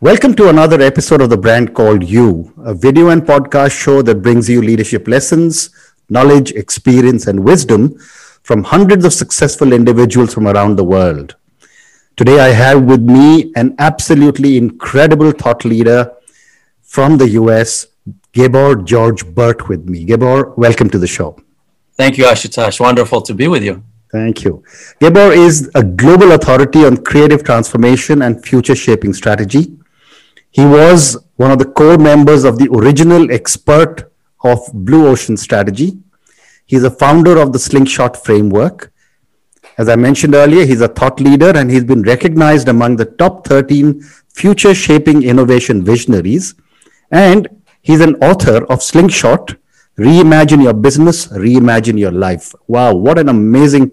Welcome to another episode of the brand called You, a video and podcast show that brings you leadership lessons, knowledge, experience, and wisdom from hundreds of successful individuals from around the world. Today, I have with me an absolutely incredible thought leader from the US, Gabor George Burt, with me. Gabor, welcome to the show. Thank you, Ashutosh. Wonderful to be with you. Thank you. Gabor is a global authority on creative transformation and future shaping strategy. He was one of the core members of the original expert of Blue Ocean Strategy. He's a founder of the Slingshot Framework. As I mentioned earlier, he's a thought leader and he's been recognized among the top 13 future shaping innovation visionaries. And he's an author of Slingshot Reimagine Your Business, Reimagine Your Life. Wow, what an amazing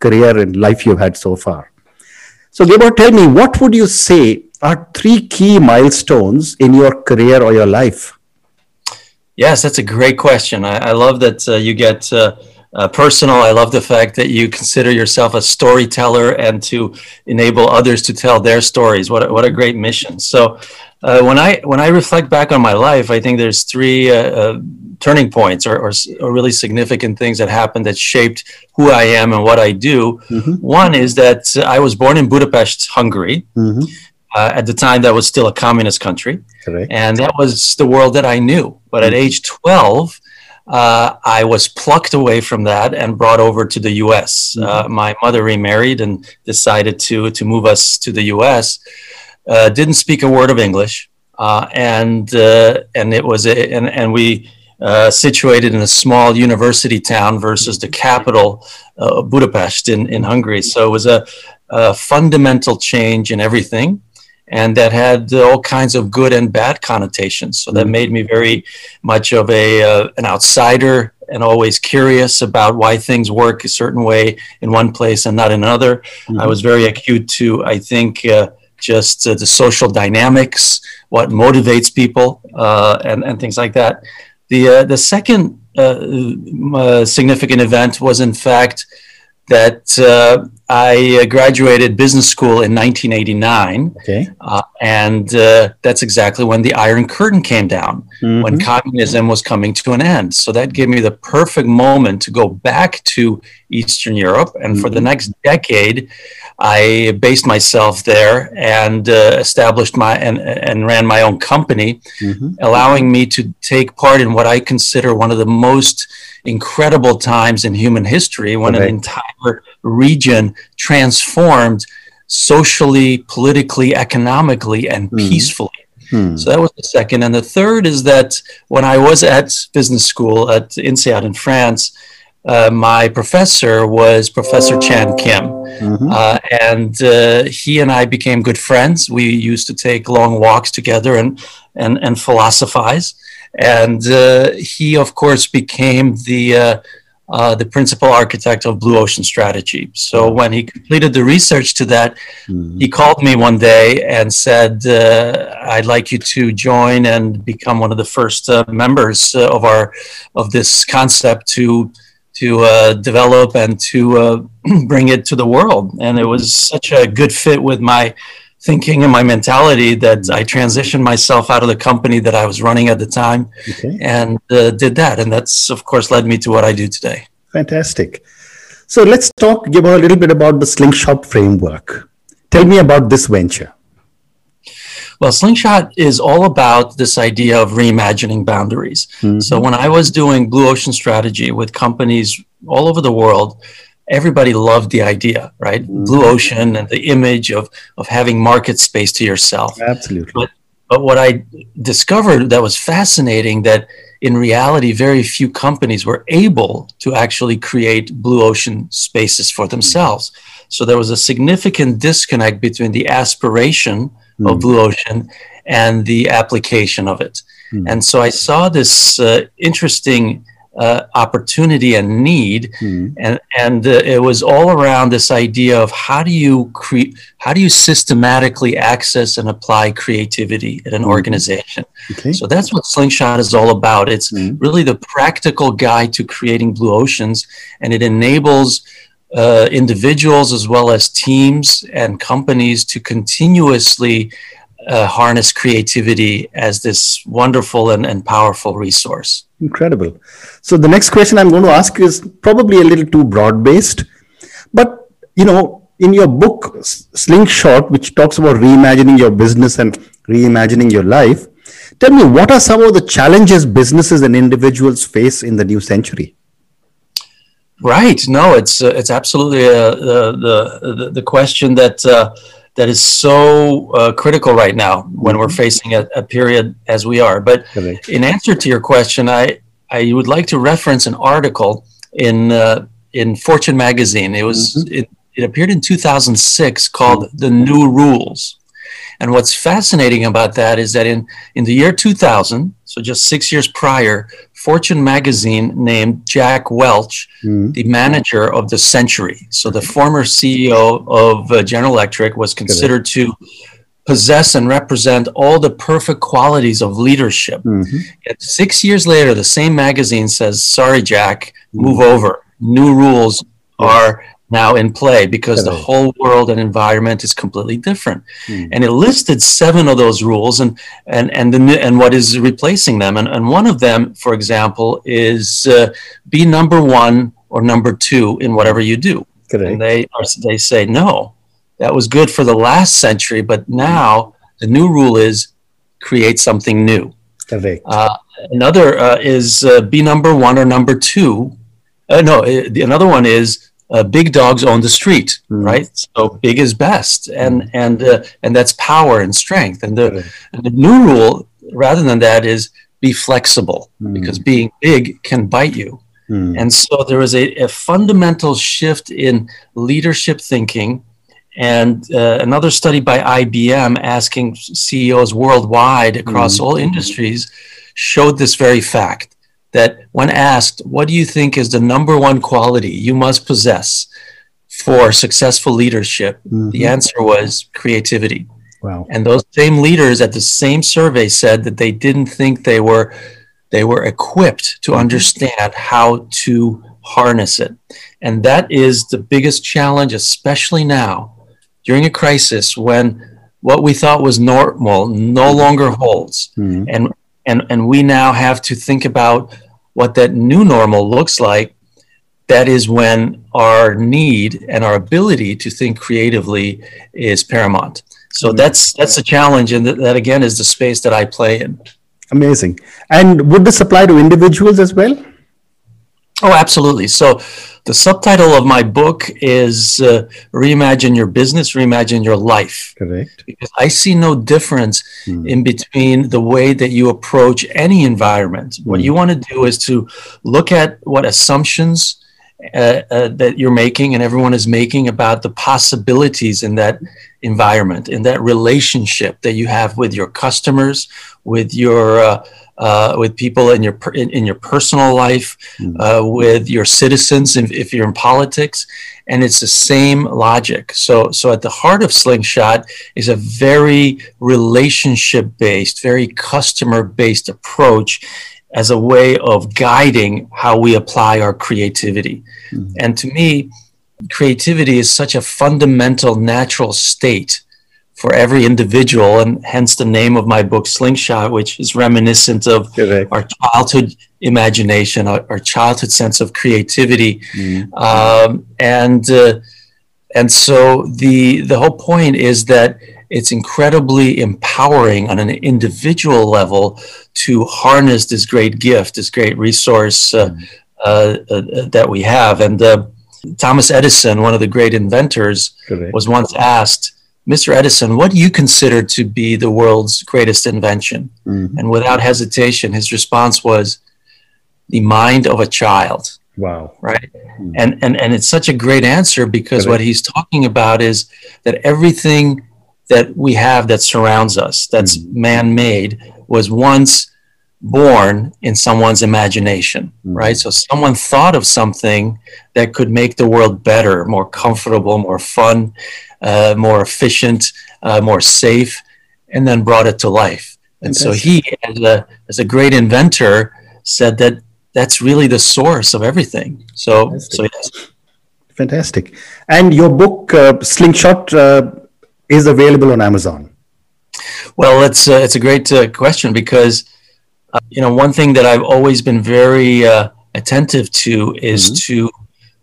career and life you've had so far. So, Gabor, tell me, what would you say are three key milestones in your career or your life? Yes, that's a great question. I, I love that uh, you get uh, uh, personal. I love the fact that you consider yourself a storyteller and to enable others to tell their stories. What a, what a great mission. So, uh, when I when I reflect back on my life, I think there's three uh, uh, turning points or, or, or, really significant things that happened that shaped who I am and what I do. Mm-hmm. One is that I was born in Budapest, Hungary. Mm-hmm. Uh, at the time, that was still a communist country. Correct. And that was the world that I knew. But at mm-hmm. age 12, uh, I was plucked away from that and brought over to the US. Mm-hmm. Uh, my mother remarried and decided to, to move us to the US. Uh, didn't speak a word of English. Uh, and, uh, and it was, a, and, and we, uh, situated in a small university town versus the capital, uh, Budapest in, in Hungary. So it was a, a, fundamental change in everything and that had all kinds of good and bad connotations. So that mm-hmm. made me very much of a uh, an outsider and always curious about why things work a certain way in one place and not in another. Mm-hmm. I was very acute to, I think, uh, just uh, the social dynamics, what motivates people, uh, and and things like that. The uh, the second uh, significant event was, in fact, that uh, I graduated business school in 1989. Okay. Uh, and uh, that's exactly when the Iron Curtain came down, mm-hmm. when communism was coming to an end. So that gave me the perfect moment to go back to Eastern Europe. And mm-hmm. for the mm-hmm. next decade, I based myself there and uh, established my and, and ran my own company, mm-hmm. allowing me to take part in what I consider one of the most incredible times in human history when okay. an entire region transformed socially, politically, economically, and mm. peacefully. Hmm. So that was the second. And the third is that when I was at business school at INSEAD in France, uh, my professor was Professor Chan Kim. Mm-hmm. Uh, and uh, he and I became good friends. We used to take long walks together and, and, and philosophize. And uh, he, of course, became the uh, uh, the principal architect of Blue Ocean Strategy. So when he completed the research to that, mm-hmm. he called me one day and said, uh, "I'd like you to join and become one of the first uh, members uh, of our of this concept to." To develop and to bring it to the world, and it was such a good fit with my thinking and my mentality that I transitioned myself out of the company that I was running at the time okay. and uh, did that. And that's, of course, led me to what I do today. Fantastic. So let's talk give a little bit about the Slingshot framework. Tell me about this venture. Well, Slingshot is all about this idea of reimagining boundaries. Mm-hmm. So when I was doing Blue Ocean strategy with companies all over the world, everybody loved the idea, right? Mm-hmm. Blue ocean and the image of of having market space to yourself. Absolutely. But but what I discovered that was fascinating that in reality very few companies were able to actually create blue ocean spaces for themselves. So there was a significant disconnect between the aspiration mm-hmm. of blue ocean and the application of it. Mm-hmm. And so I saw this uh, interesting uh, opportunity and need mm-hmm. and and uh, it was all around this idea of how do you create how do you systematically access and apply creativity in an mm-hmm. organization okay. so that's what slingshot is all about it's mm-hmm. really the practical guide to creating blue oceans and it enables uh, individuals as well as teams and companies to continuously uh, harness creativity as this wonderful and, and powerful resource. Incredible. So the next question I'm going to ask is probably a little too broad based, but you know, in your book Slingshot, which talks about reimagining your business and reimagining your life, tell me what are some of the challenges businesses and individuals face in the new century? Right. No, it's uh, it's absolutely uh, the, the the question that uh, that is so uh, critical right now when we're mm-hmm. facing a, a period as we are. But in answer to your question, I I would like to reference an article in uh, in Fortune magazine. It was mm-hmm. it, it appeared in 2006 called mm-hmm. "The New Rules." And what's fascinating about that is that in, in the year 2000, so just six years prior, Fortune magazine named Jack Welch mm-hmm. the manager of the century. So the former CEO of uh, General Electric was considered to possess and represent all the perfect qualities of leadership. Mm-hmm. Yet six years later, the same magazine says, "Sorry, Jack, move mm-hmm. over. New rules are now in play because the whole world and environment is completely different. Mm. And it listed seven of those rules and and and the, and what is replacing them. And, and one of them, for example, is uh, be number one or number two in whatever you do. Correct. And they are, they say no, that was good for the last century, but now the new rule is create something new. Correct. Uh, another uh, is uh, be number one or number two. Uh, no, uh, another one is uh, big dogs on the street, mm. right? So big is best, and mm. and uh, and that's power and strength. And the, and the new rule, rather than that, is be flexible mm. because being big can bite you. Mm. And so there is a, a, fundamental shift in leadership thinking. And uh, another study by IBM asking CEOs worldwide across mm. all industries showed this very fact that when asked, what do you think is the number one quality you must possess for successful leadership? Mm-hmm. The answer was creativity. Wow. And those same leaders at the same survey said that they didn't think they were they were equipped to mm-hmm. understand how to harness it. And that is the biggest challenge, especially now during a crisis when what we thought was normal no longer holds. Mm-hmm. And and and we now have to think about what that new normal looks like, that is when our need and our ability to think creatively is paramount. So mm-hmm. that's that's a challenge, and that, that again is the space that I play in. Amazing. And would this apply to individuals as well? Oh, absolutely. So the subtitle of my book is uh, Reimagine Your Business, Reimagine Your Life. Correct. Because I see no difference mm. in between the way that you approach any environment. Mm. What hmm. you want to do is to look at what assumptions uh, uh, that you're making and everyone is making about the possibilities in that environment, in that relationship that you have with your customers, with your uh, with people in your in, in your personal life, mm. uh, with your citizens, if, if, you're in politics, and it's the same logic. So, so at the heart of Slingshot is a very relationship based, very customer based approach as a way of guiding how we apply our creativity. Mm. And to me, creativity is such a fundamental natural state for every individual, and hence the name of my book, Slingshot, which is reminiscent of Correct. our childhood imagination, our, our, childhood sense of creativity, mm-hmm. um, and uh, and so the the whole point is that it's incredibly empowering on an individual level to harness this great gift, this great resource uh, uh, uh that we have, and. Uh, Thomas Edison, one of the great inventors, Correct. was once asked, Mr. Edison, what do you consider to be the world's greatest invention? Mm-hmm. And without hesitation, his response was the mind of a child. Wow. Right. Mm-hmm. And, and, and it's such a great answer because what he's talking about is that everything that we have that surrounds us, that's mm-hmm. man made, was once born in someone's imagination, mm-hmm. right? So someone thought of something that could make the world better, more comfortable, more fun, uh, more efficient, uh, more safe, and then brought it to life. And so he, as a, as a great inventor, said that that's really the source of everything. So, Fantastic. so yes. Fantastic. And your book, uh, Slingshot, uh, is available on Amazon. Well, it's uh, it's a great uh, question because uh, you know one thing that I've always been very uh, attentive to is mm-hmm. to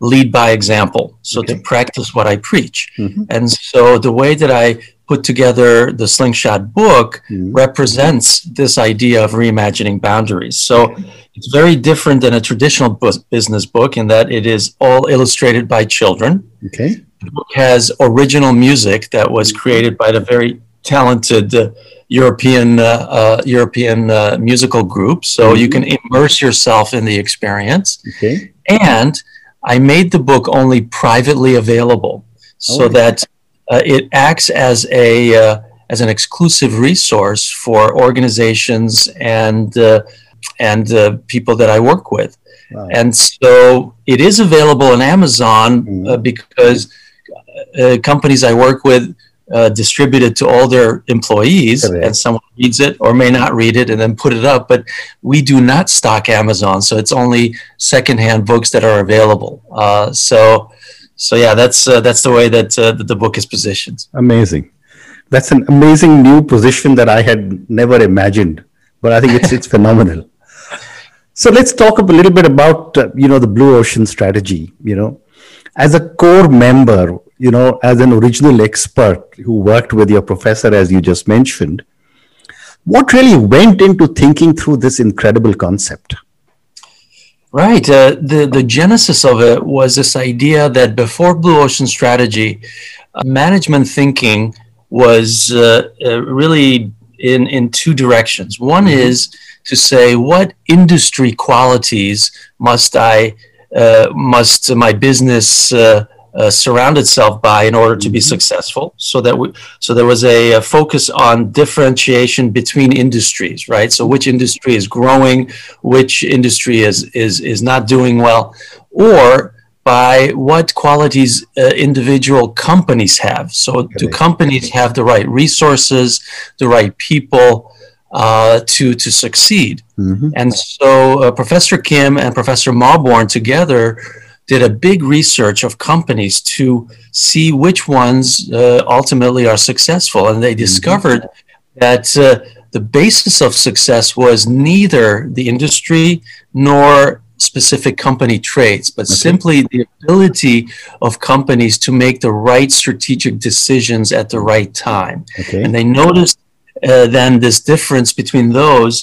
lead by example. So okay. to practice what I preach, mm-hmm. and so the way that I put together the Slingshot book mm-hmm. represents this idea of reimagining boundaries. So it's very different than a traditional bu- business book in that it is all illustrated by children. Okay. The book has original music that was created by the very talented uh, European uh, uh, European uh, musical group, so mm-hmm. you can immerse yourself in the experience. Okay. And I made the book only privately available, so oh, that uh, it acts as a uh, as an exclusive resource for organizations and and people that I work with. Wow. And so it is available on Amazon mm-hmm. because companies I work with uh, distributed to all their employees okay. and someone reads it or may not read it and then put it up but we do not stock amazon so it's only secondhand books that are available. Uh, so so yeah that's uh, that's the way that, uh, that the book is positioned. Amazing. That's an amazing new position that i had never imagined but i think it's it's phenomenal. So let's talk a little bit about uh, you know the blue ocean strategy you know. As a core member you know, as an original expert who worked with your professor, as you just mentioned, what really went into thinking through this incredible concept? Right. Uh, the, the genesis of it was this idea that before Blue Ocean Strategy, uh, management thinking was uh, uh really in, in two directions. One mm-hmm. is to say, what industry qualities must I, uh, must my business uh, surround itself by in order to be mm-hmm. successful. So that we, so there was a, a, focus on differentiation between industries, right? So which industry is growing, which industry is is is not doing well, or by what qualities uh, individual companies have. So do companies have the right resources, the right people? Uh, to to succeed, mm-hmm. and so uh, Professor Kim and Professor Mauborgne together did a big research of companies to see which ones uh, ultimately are successful. And they mm-hmm. discovered mm-hmm. that uh, the basis of success was neither the industry nor specific company traits, but okay. simply the ability of companies to make the right strategic decisions at the right time. Okay. And they noticed uh, then this difference between those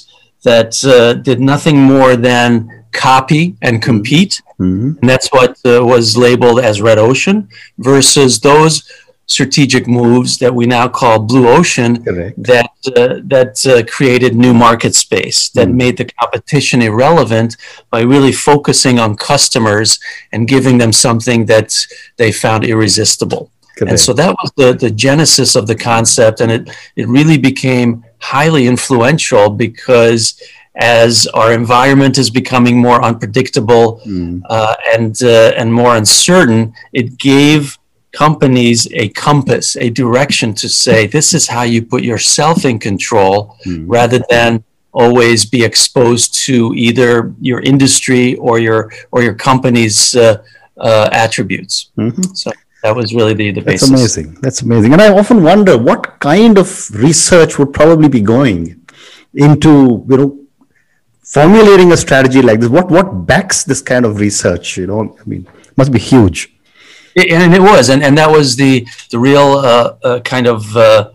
that uh, did nothing more than copy and compete Mm-hmm. And that's what uh, was labeled as red ocean versus those strategic moves that we now call blue ocean Correct. that uh, that uh, created new market space that mm. made the competition irrelevant by really focusing on customers and giving them something that they found irresistible Correct. and so that was the, the genesis of the concept and it it really became highly influential because as our environment is becoming more unpredictable mm. uh, and uh, and more uncertain, it gave companies a compass, a direction to say this is how you put yourself in control, mm. rather than always be exposed to either your industry or your or your company's uh, uh attributes. Mm-hmm. So that was really the, the basis. That's amazing. That's amazing. And I often wonder what kind of research would probably be going into you know formulating a strategy like this what what backs this kind of research you know i mean must be huge and it was and, and that was the the real uh, uh, kind of uh,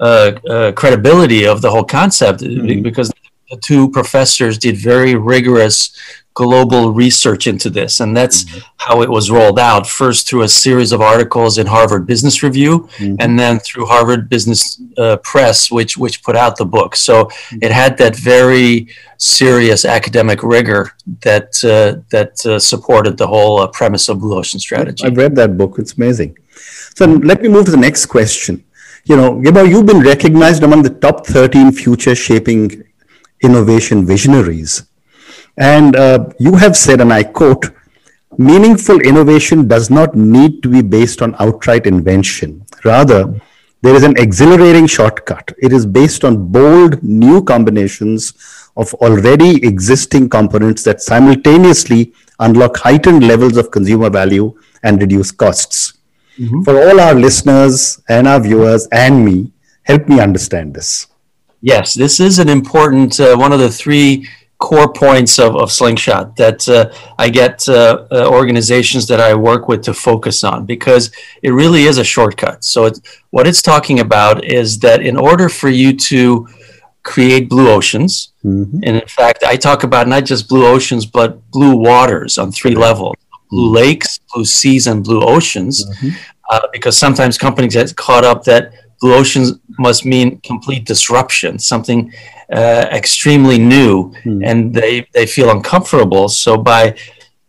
uh, uh credibility of the whole concept mm-hmm. because the two professors did very rigorous global research into this. And that's mm-hmm. how it was rolled out first through a series of articles in Harvard Business Review mm-hmm. and then through Harvard Business uh, Press, which, which put out the book. So mm-hmm. it had that very serious academic rigor that, uh, that uh, supported the whole uh, premise of Blue Ocean Strategy. I've read that book, it's amazing. So let me move to the next question. You know, Gabor, you've been recognized among the top 13 future shaping innovation visionaries. And uh, you have said, and I quote, meaningful innovation does not need to be based on outright invention. Rather, there is an exhilarating shortcut. It is based on bold new combinations of already existing components that simultaneously unlock heightened levels of consumer value and reduce costs. Mm-hmm. For all our listeners and our viewers and me, help me understand this. yes, this is an important uh, one of the three core points of, of Slingshot that uh, I get uh, uh, organizations that I work with to focus on because it really is a shortcut. So, it, what it's talking about is that in order for you to create blue oceans, mm-hmm. and in fact, I talk about not just blue oceans, but blue waters on three levels blue mm-hmm. lakes, blue seas, and blue oceans. Mm-hmm. Uh, because sometimes companies get caught up that blue oceans must mean complete disruption, something uh, extremely new, mm. and they, they feel uncomfortable. So by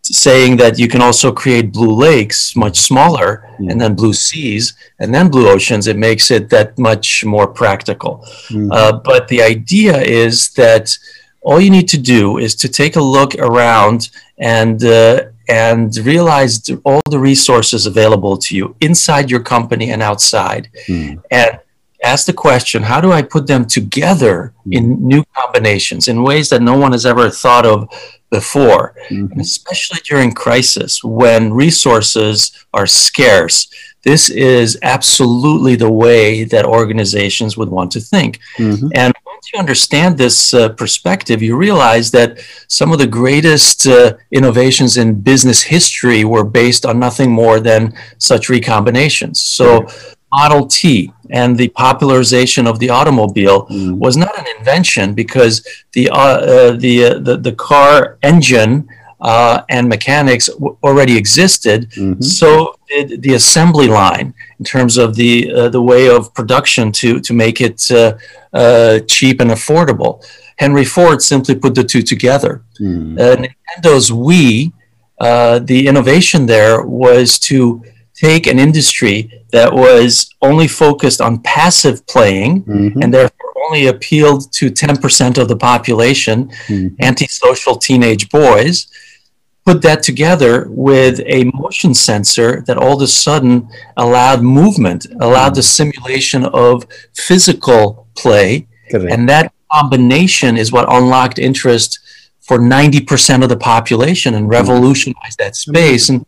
saying that you can also create blue lakes much smaller mm. and then blue seas and then blue oceans it makes it that much more practical mm. uh, but the idea is that all you need to do is to take a look around and uh, and realize all the resources available to you inside your company and outside mm. and ask the question how do i put them together mm. in new combinations in ways that no one has ever thought of before mm-hmm. especially during crisis when resources are scarce this is absolutely the way that organizations would want to think mm-hmm. and once you understand this uh, perspective you realize that some of the greatest uh, innovations in business history were based on nothing more than such recombinations so mm-hmm Model T and the popularization of the automobile mm. was not an invention because the uh, uh, the, uh, the the car engine uh, and mechanics w- already existed. Mm-hmm. So did the assembly line in terms of the uh, the way of production to to make it uh, cheap and affordable. Henry Ford simply put the two together. Mm. Nintendo's Wii, the innovation there was to take an industry that was only focused on passive playing mm-hmm. and therefore only appealed to 10% of the population, mm-hmm. antisocial teenage boys, put that together with a motion sensor that all of a sudden allowed movement, allowed the simulation of physical play. Correct. And that combination is what unlocked interest for 90% of the population and revolutionized that space. And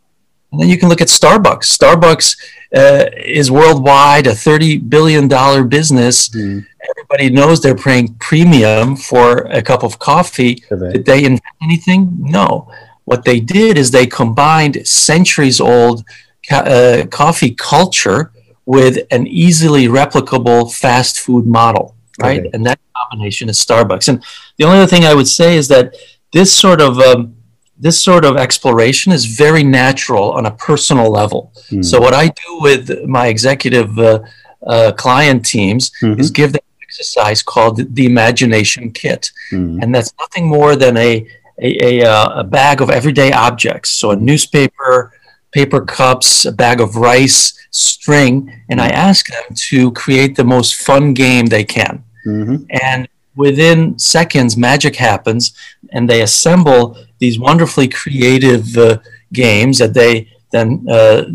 and then you can look at Starbucks. Starbucks uh, is worldwide a $30 billion business. Mm. Everybody knows they're paying premium for a cup of coffee. Did they invent anything? No. What they did is they combined centuries old uh, coffee culture with an easily replicable fast food model, right? Okay. And that combination is Starbucks. And the only other thing I would say is that this sort of um, this sort of exploration is very natural on a personal level. Mm. So what I do with my executive uh, uh, client teams mm-hmm. is give them an exercise called the imagination kit, mm. and that's nothing more than a a, a uh, a, bag of everyday objects. So a newspaper, paper cups, a bag of rice, string, and I ask them to create the most fun game they can. Mm-hmm. And within seconds, magic happens, and they assemble these wonderfully creative uh, games that they then uh,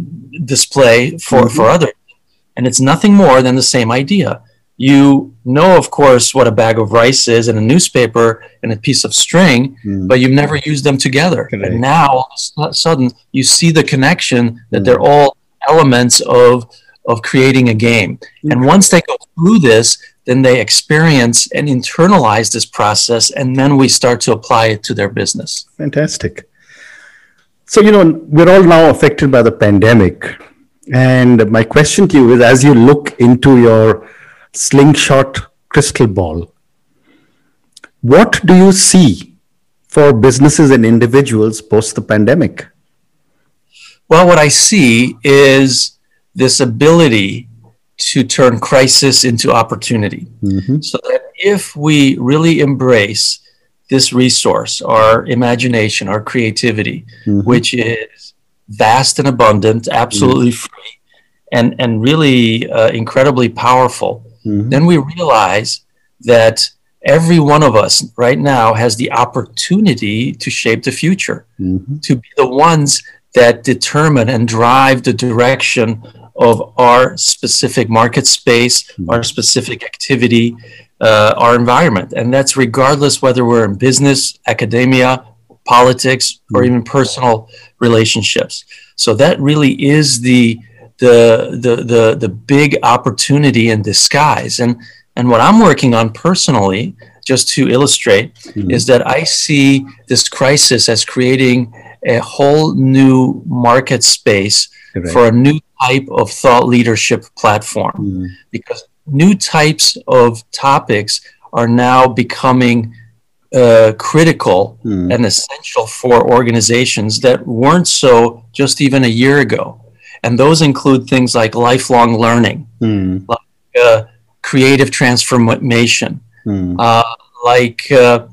display for, mm-hmm. for others. And it's nothing more than the same idea. You know, of course, what a bag of rice is and a newspaper and a piece of string, mm. but you've never used them together. And now, all of a sudden, you see the connection that mm. they're all elements of, of creating a game. Mm. And once they go through this, then they experience and internalize this process, and then we start to apply it to their business. Fantastic. So, you know, we're all now affected by the pandemic. And my question to you is as you look into your slingshot crystal ball, what do you see for businesses and individuals post the pandemic? Well, what I see is this ability to turn crisis into opportunity. Mm-hmm. So that if we really embrace this resource, our imagination, our creativity, mm-hmm. which is vast and abundant, absolutely mm-hmm. free, and, and really uh, incredibly powerful, mm-hmm. then we realize that every one of us right now has the opportunity to shape the future, mm-hmm. to be the ones that determine and drive the direction of our specific market space, mm-hmm. our specific activity, uh, our environment. And that's regardless whether we're in business, academia, politics, or hmm. even personal relationships. So that really is the the the the, the big opportunity in disguise. And And what I'm working on personally, just to illustrate, mm-hmm. is that I see this crisis as creating a whole new market space for a new type of thought leadership platform. Mm-hmm. Because new types of topics are now becoming uh, critical mm. and essential for organizations that weren't so just even a year ago. And those include things like lifelong learning, mm. like uh, creative transformation, mm. uh, like uh,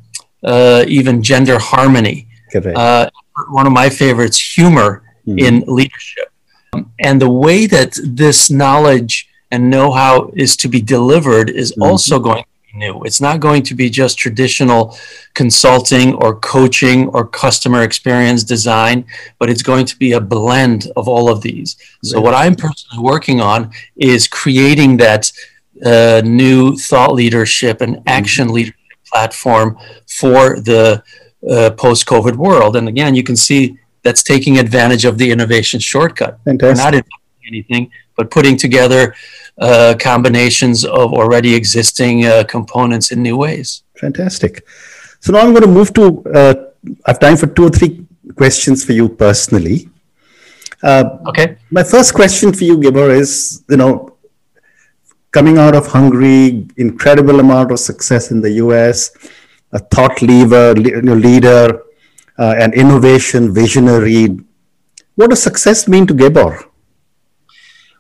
uh, even gender harmony. Uh, one of my favorites, humor hmm. in leadership. And the way that this knowledge and know how is to be delivered is mm-hmm. also going new. It's not going to be just traditional consulting or coaching or customer experience design, but it's going to be a blend of all of these. So, what I'm personally working on is creating that uh, new thought leadership and mm-hmm. action leadership platform for the uh, post COVID world. And again, you can see that's taking advantage of the innovation shortcut. Fantastic. We're not anything, but putting together uh, combinations of already existing uh, components in new ways. Fantastic. So now I'm going to move to, uh, I have time for two or three questions for you personally. Uh, okay. My first question for you, Gabor, is, you know, coming out of Hungary, incredible amount of success in the US, a thought leader, leader, uh, an innovation visionary. What does success mean to Gabor?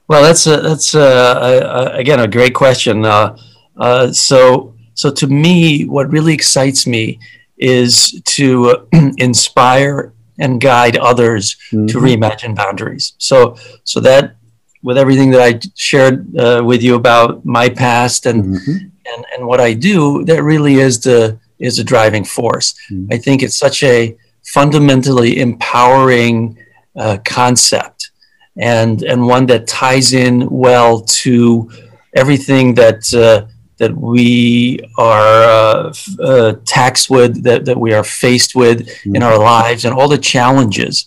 Well, that's a, that's a, a, again a great question. Uh, uh, so so to me, what really excites me is to inspire and guide others mm-hmm. to reimagine boundaries. So so that with everything that I shared uh, with you about my past and, mm-hmm. and and what I do, that really is the is a driving force. Mm-hmm. I think it's such a fundamentally empowering uh, concept and and one that ties in well to everything that uh, that we are uh, uh, taxed with, that, that we are faced with mm-hmm. in our lives, and all the challenges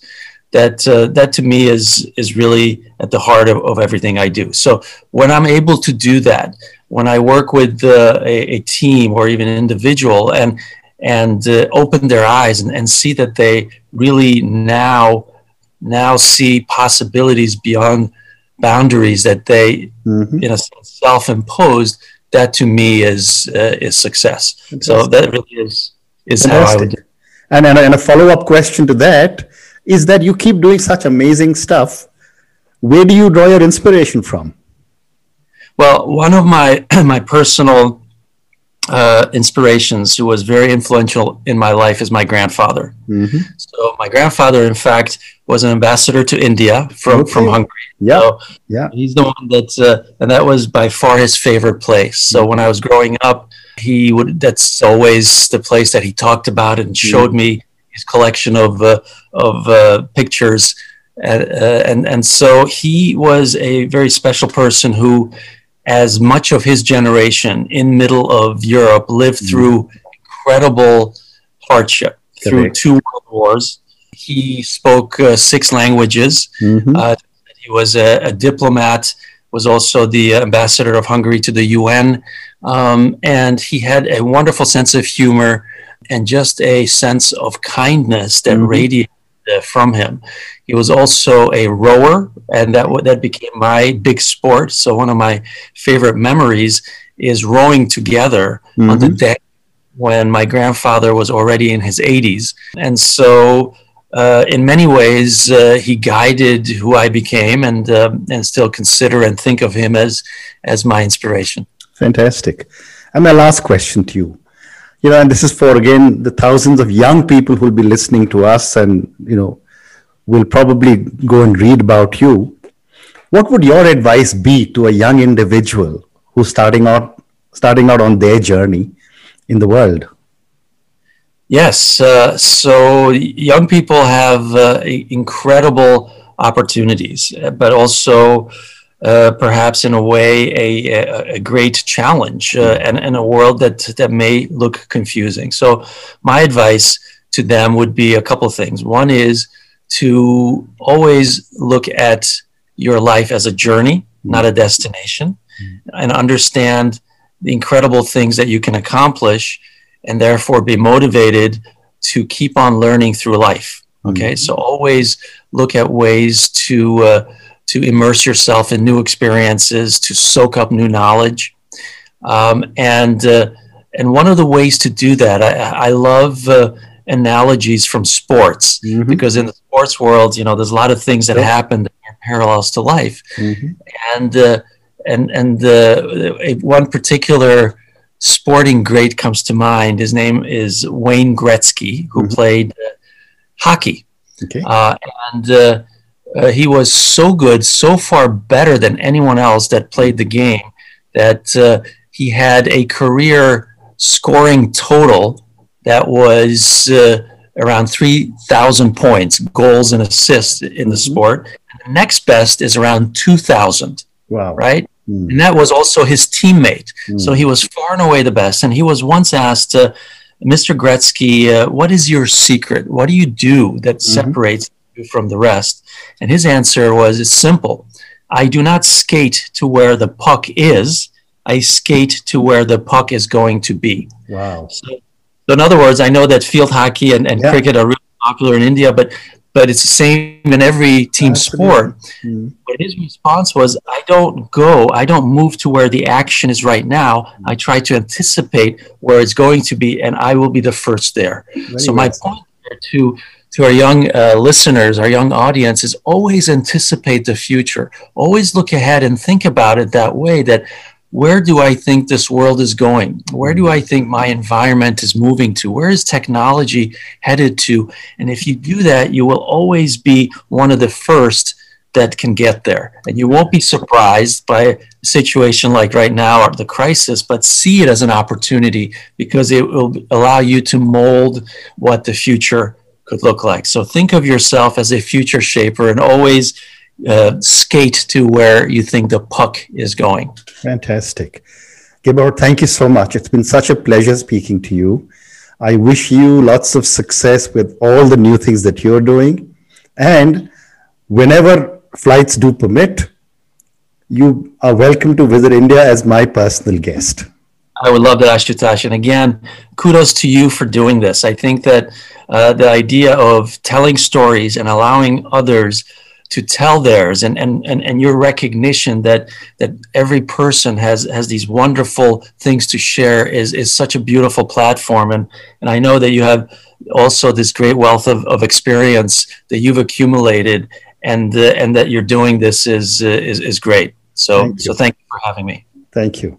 that uh, that to me is is really at the heart of, of everything I do. So when I'm able to do that, when I work with uh, a, a, team or even an individual, and and uh, open their eyes and, and see that they really now now see possibilities beyond boundaries that they, mm-hmm. in a sense, self-imposed. That to me is uh, is success. Fantastic. So that really is is Fantastic. how I would. Do. And, and and a follow-up question to that is that you keep doing such amazing stuff. Where do you draw your inspiration from? Well, one of my my personal uh, inspirations who was very influential in my life is my grandfather. Mm-hmm. So my grandfather, in fact, was an ambassador to India from, okay. from Hungary. Yeah, so yeah. He's the one that, uh, and that was by far his favorite place. So mm-hmm. when I was growing up, he would. That's always the place that he talked about and showed mm-hmm. me his collection of uh, of uh, pictures. Uh, and and so he was a very special person who as much of his generation in middle of Europe lived mm through incredible hardship through two world wars. He spoke uh, six languages. Mm-hmm. Uh, he was a, a, diplomat, was also the ambassador of Hungary to the UN, um, and he had a wonderful sense of humor and just a sense of kindness that mm-hmm. radiated uh, from him. He was also a rower, and that that became my big sport. So one of my favorite memories is rowing together mm-hmm. on the mm-hmm. deck when my grandfather was already in his 80s, and so. Uh, in many ways, uh, he guided who I became, and uh, and still consider and think of him as as my inspiration. Fantastic. And my last question to you: you know, and this is for again the thousands of young people who will be listening to us and, you know, will probably go and read about you. What would your advice be to a young individual who's starting out starting out on their journey in the world? Yes. Uh, so young people have uh, incredible opportunities, but also uh, perhaps in a way a, a, great challenge uh, and, and a world that, that may look confusing. So, my advice to them would be a couple of things. One is to always look at your life as a journey, not a destination, mm-hmm. and understand the incredible things that you can accomplish and therefore be motivated to keep on learning through life. Okay, mm-hmm. so always look at ways to uh, to immerse yourself in new experiences, to soak up new knowledge, um, and uh, and one of the ways to do that, I, I love uh, analogies from sports mm-hmm. because in the sports world, you know, there's a lot of things that yep. happen that are parallels to life, mm-hmm. and uh, and and uh, one particular sporting great comes to mind. His name is Wayne Gretzky, who mm-hmm. played uh, hockey. Okay. Uh, and uh, he was so good, so far better than anyone else that played the game, that uh, he had a career scoring total that was uh, around 3,000 points, goals and assists in the mm-hmm. sport. The next best is around 2,000. Wow. Right? Mm. And that was also his teammate. Mm. So he was far and away the best. And he was once asked, uh, Mr. Gretzky, uh, what is your secret? What do you do that mm-hmm. separates from the rest? And his answer was, it's simple. I do not skate to where the puck is. I skate to where the puck is going to be. Wow. So, so in other words, I know that field hockey and, and yeah. cricket are really popular in India, but but it's the same in every team sport. Mm-hmm. But his response was, I don't go, I don't move to where the action is right now. Mm-hmm. I try to anticipate where it's going to be, and I will be the first there. Very so, my point to to our young uh, listeners, our young audience, is always anticipate the future. Always look ahead and think about it that way. That where do I think this world is going? Where do I think my environment is moving to? Where is technology headed to? And if you do that, you will always be one of the first that can get there. And you won't be surprised by a situation like right now or the crisis, but see it as an opportunity because it will allow you to mold what the future could look like. So think of yourself as a future shaper and always uh, skate to where you think the puck is going. Fantastic. Gabor, thank you so much. It's been such a pleasure speaking to you. I wish you lots of success with all the new things that you're doing. And whenever flights do permit, you are welcome to visit India as my personal guest. I would love that, Ashutosh. And again, kudos to you for doing this. I think that uh, the idea of telling stories and allowing others to tell theirs and, and, and, and your recognition that that every person has has these wonderful things to share is is such a beautiful platform. And and I know that you have also this great wealth of, of experience that you've accumulated and uh, and that you're doing this is uh, is, is great. So thank so thank you for having me. Thank you